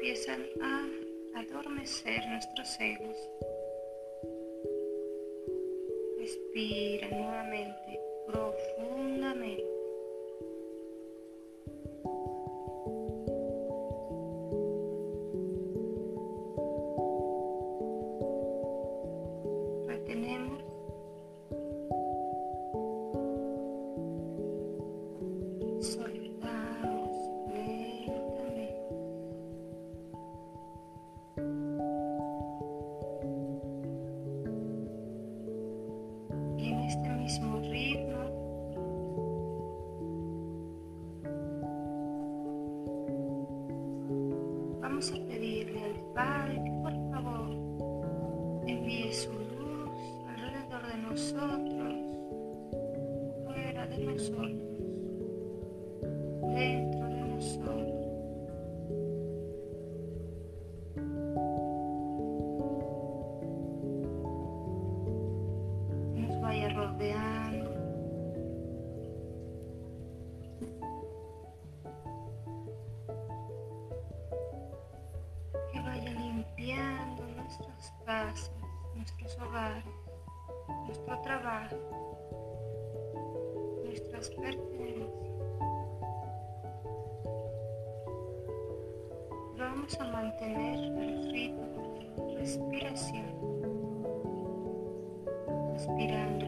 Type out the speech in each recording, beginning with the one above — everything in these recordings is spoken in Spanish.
empiezan a adormecer nuestros egos. Respira nuevamente vamos a pedirle al Padre que por favor envíe su luz alrededor de nosotros, fuera de nosotros, Vamos a mantener el ritmo de respiración, respirando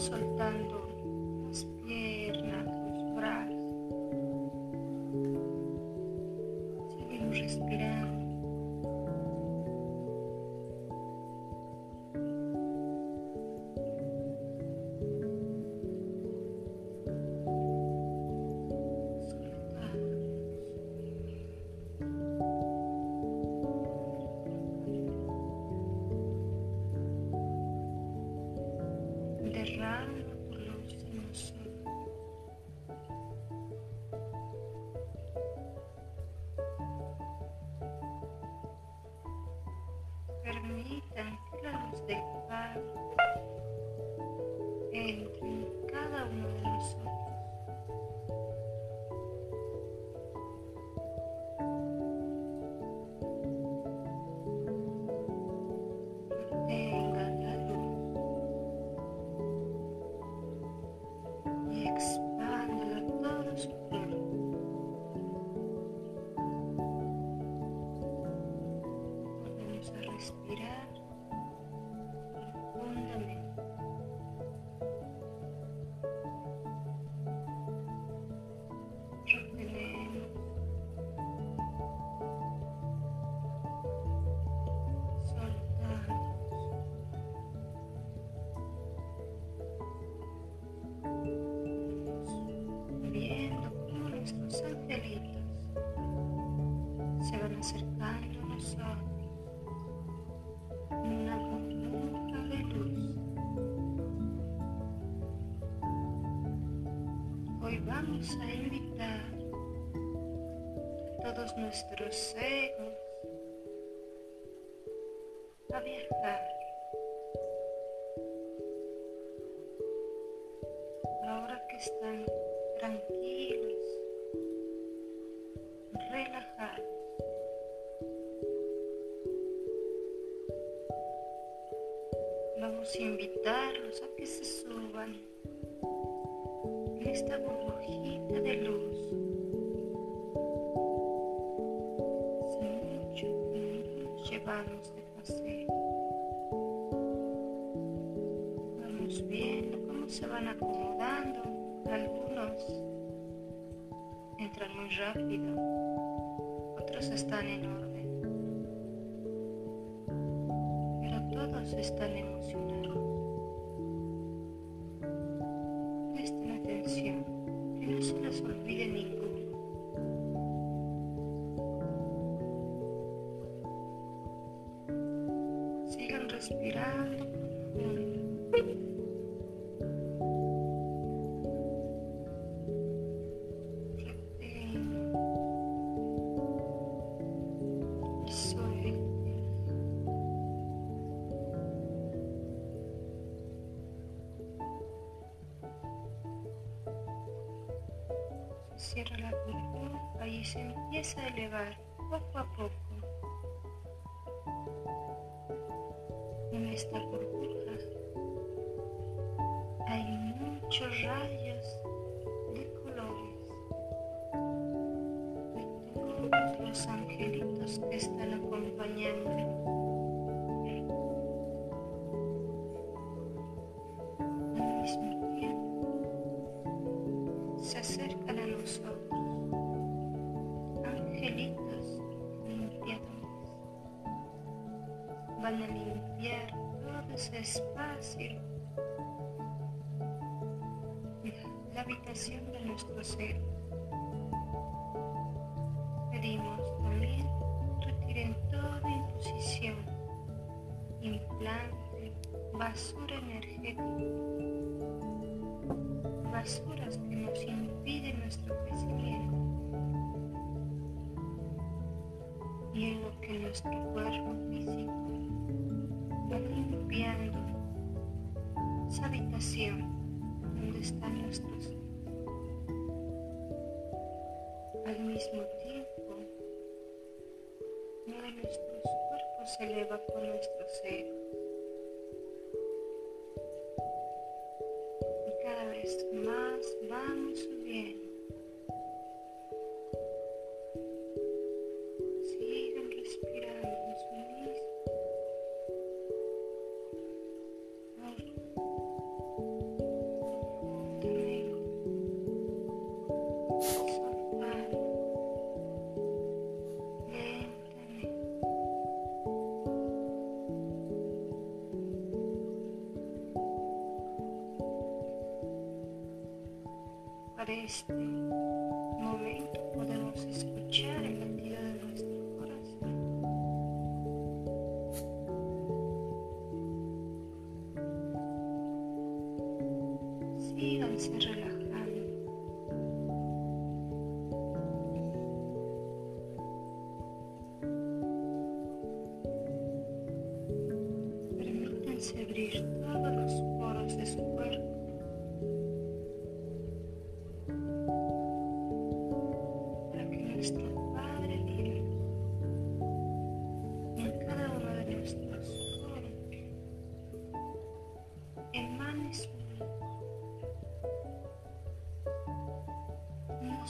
soltando vamos a invitar a todos nuestros egos a viajar. Van acomodando. Algunos entran muy rápido, otros están en orden, pero todos están emocionados. Presten atención, que no se les olvide ninguno. Sigan respirando. Poco a poco. En esta burbuja hay muchos rayos de colores de todos los angelitos que están acompañando. De nuestro ser. Pedimos también retiren toda imposición, implante, basura energética, basuras que nos impiden nuestro crecimiento y en lo que nuestro cuerpo físico va limpiando esa habitación donde están nuestros mismo tiempo uno de nuestros cuerpos se eleva con nuestro ser sureste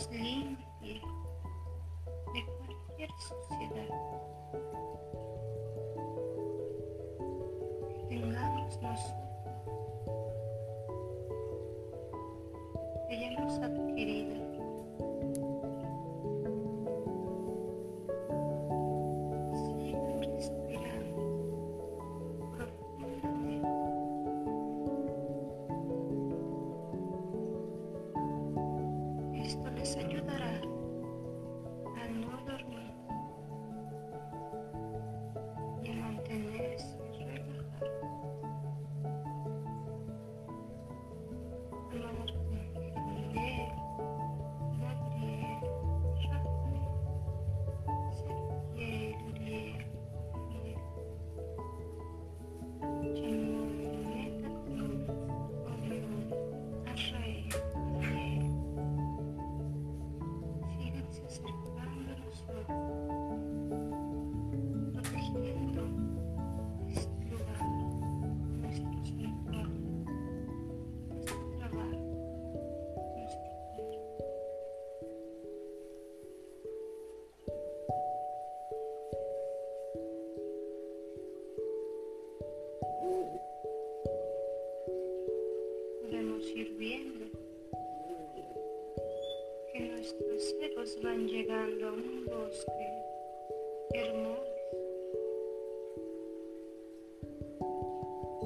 nos de cualquier suciedad. tengamos nosotros que hayamos adquirido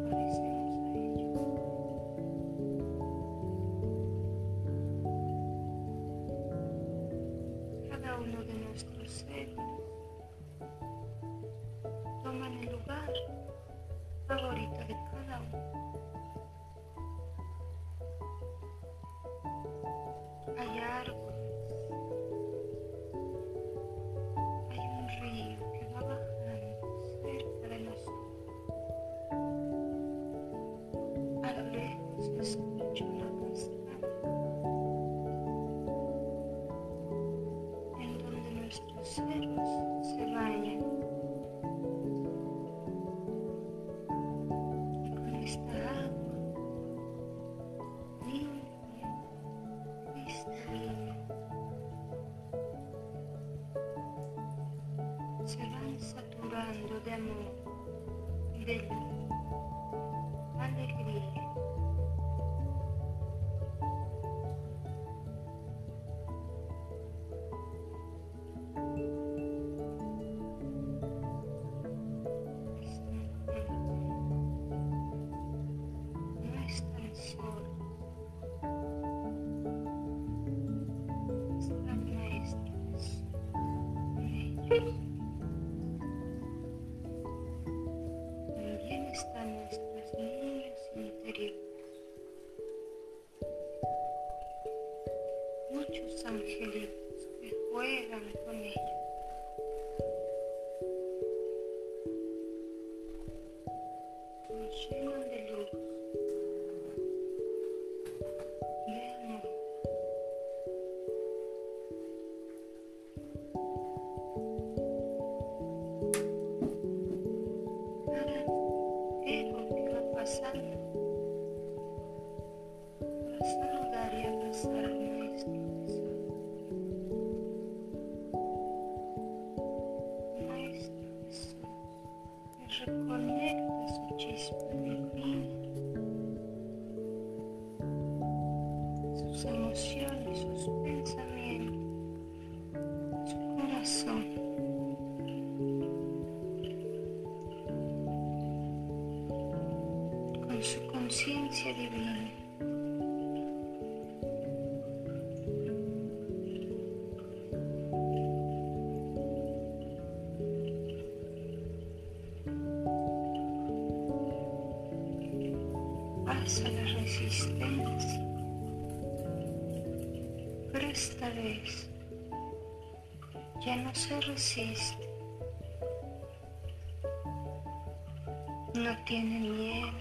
Nos parece uno de nuestros seres se bañan. con esta agua limpia, cristalina, se van saturando de amor, de luz, Nos pasa la resistencia, pero esta vez ya no se resiste, no tiene miedo,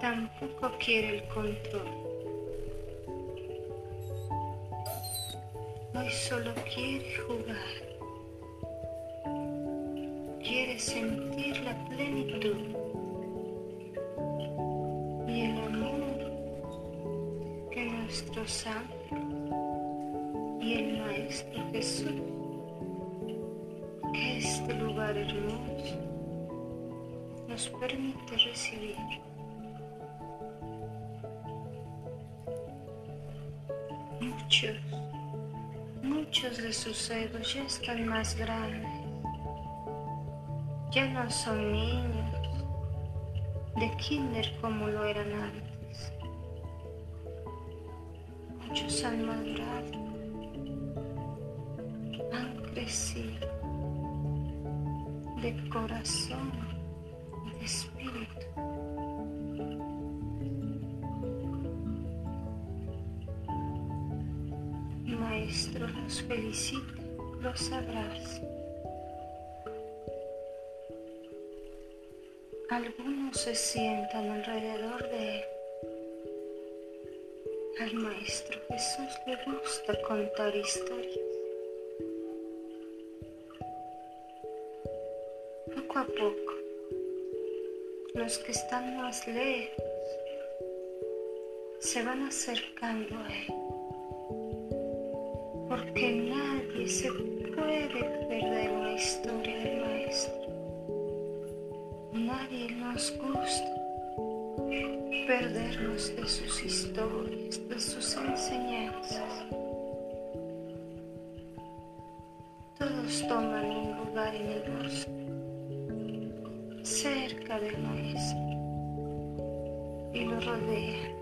tampoco quiere el control. Hoy solo quiere jugar, quiere sentir la plenitud nuestro Santo y el Maestro Jesús, este lugar hermoso nos permite recibir. Muchos, muchos de sus egos ya están más grandes, ya no son niños de kinder como lo eran antes han madurado, han crecido de corazón y de espíritu. Maestro los felicita, los abraza. Algunos se sientan alrededor de él. Al Maestro Jesús le gusta contar historias. Poco a poco, los que están más lejos se van acercando a Él, porque nadie se puede perder una historia del Maestro. Nadie nos gusta perdernos de sus historias, de sus enseñanzas. Todos toman un lugar en el bosque, cerca del maestro, y lo rodean.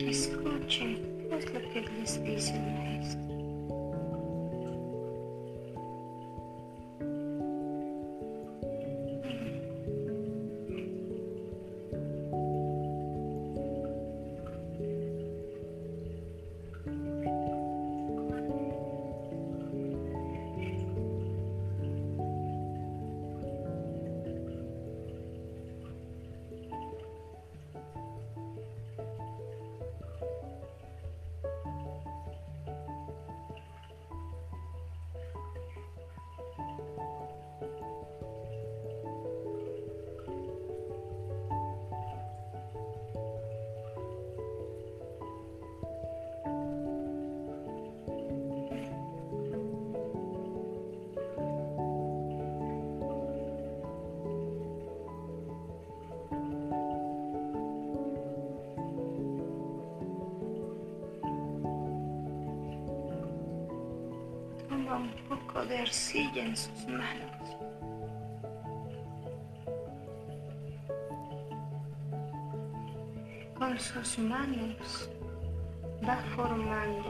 Escuchen qué es lo que les dice el maestro. Poco de arcilla en sus manos. Con sus manos va formando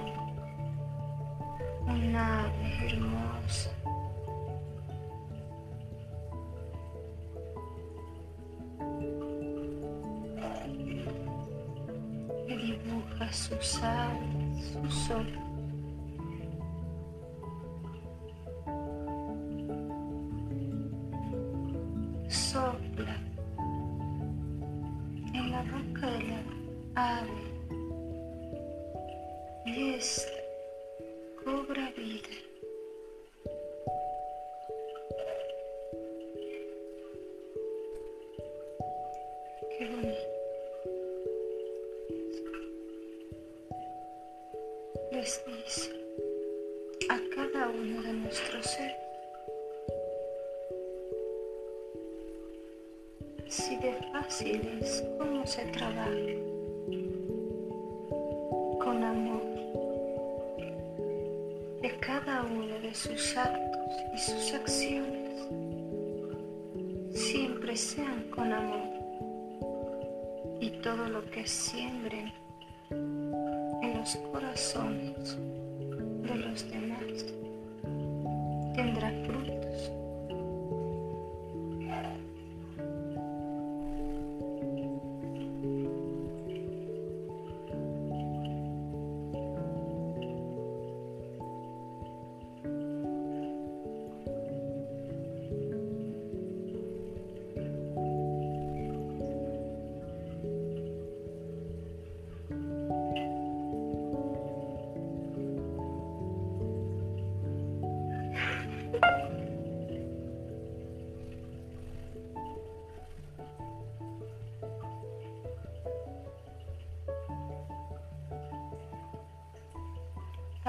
una ave hermosa. La ave y esta cobra vida.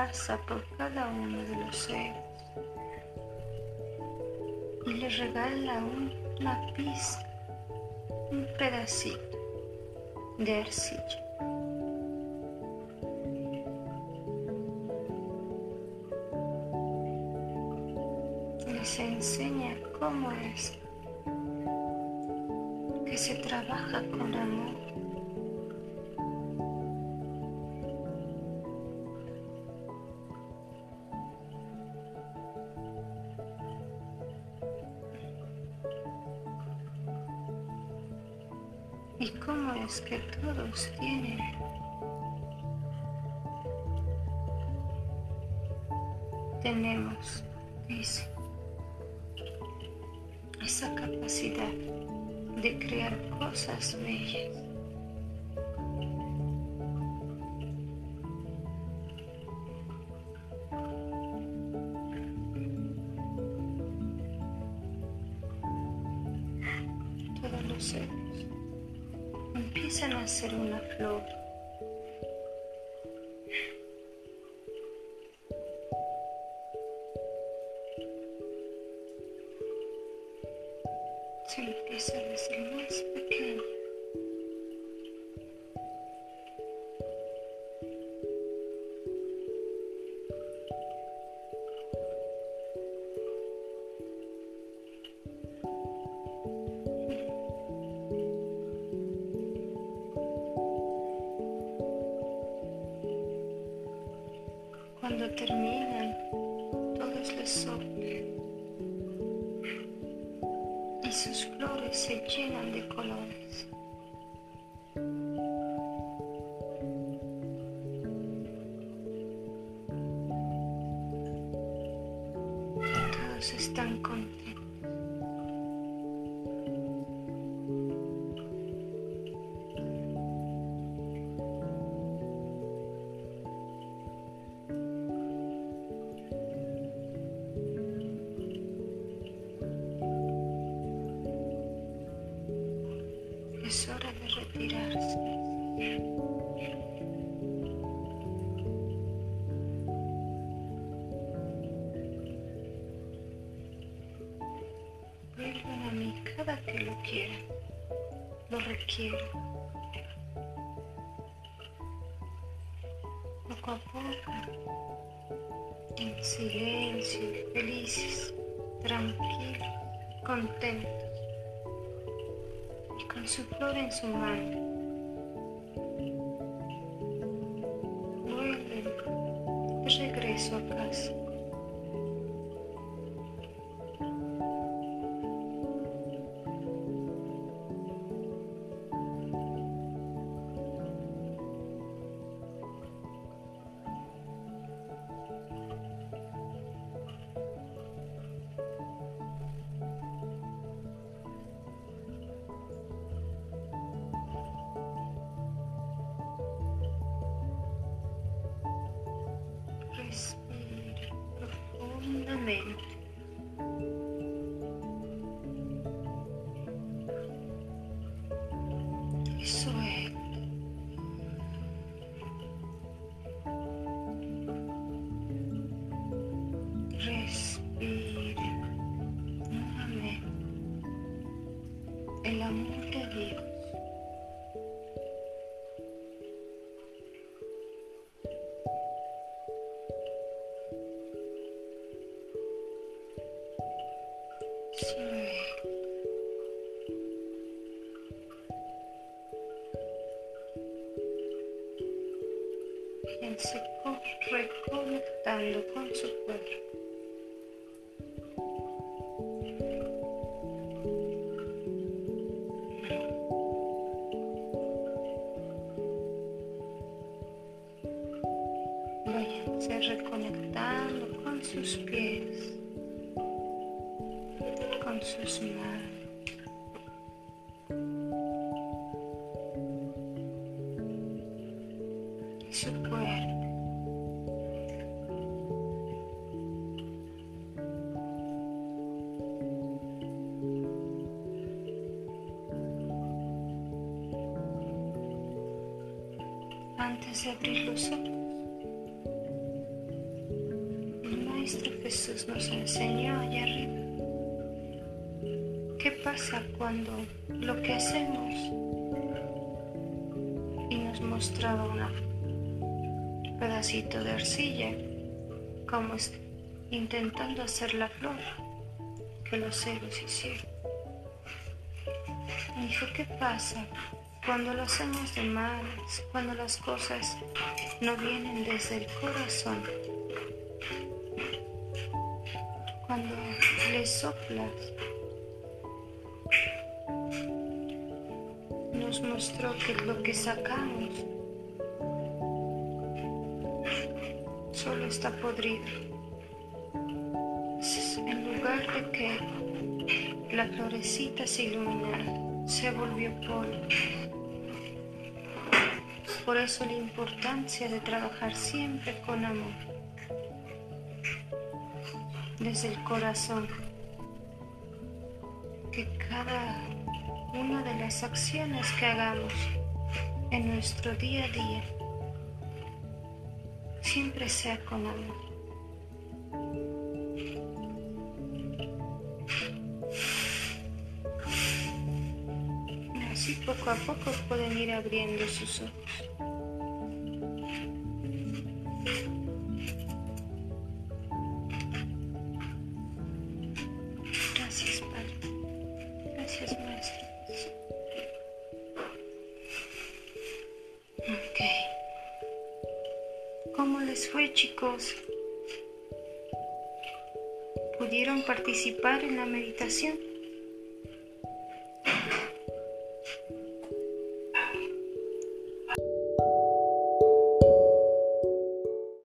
Pasa por cada uno de los seres y le regala una pizca, un pedacito de arcilla. Les enseña cómo es que se trabaja con amor luz viene. Tenemos, dice, esa capacidad de crear cosas bellas. Todo lo sé empiezan a hacer una flor sus flores se llenan de colores. Poco a poco, en silencio, felices, tranquilos, contentos con su flor en su mano. Y Váyanse reconectando con sus pies, con sus manos. Arcilla como intentando hacer la flor que los ceros hicieron. Dijo, ¿qué pasa cuando lo hacemos de malas, cuando las cosas no vienen desde el corazón? Cuando le soplas, nos mostró que lo que sacamos está podrido. lugar de que la florecita se iluminara, se volvió polvo. Por eso la importancia de trabajar siempre con amor, desde el corazón, que cada una de las acciones que hagamos en nuestro día a día siempre sea con amor. Así poco a poco pueden ir abriendo sus ojos. estación.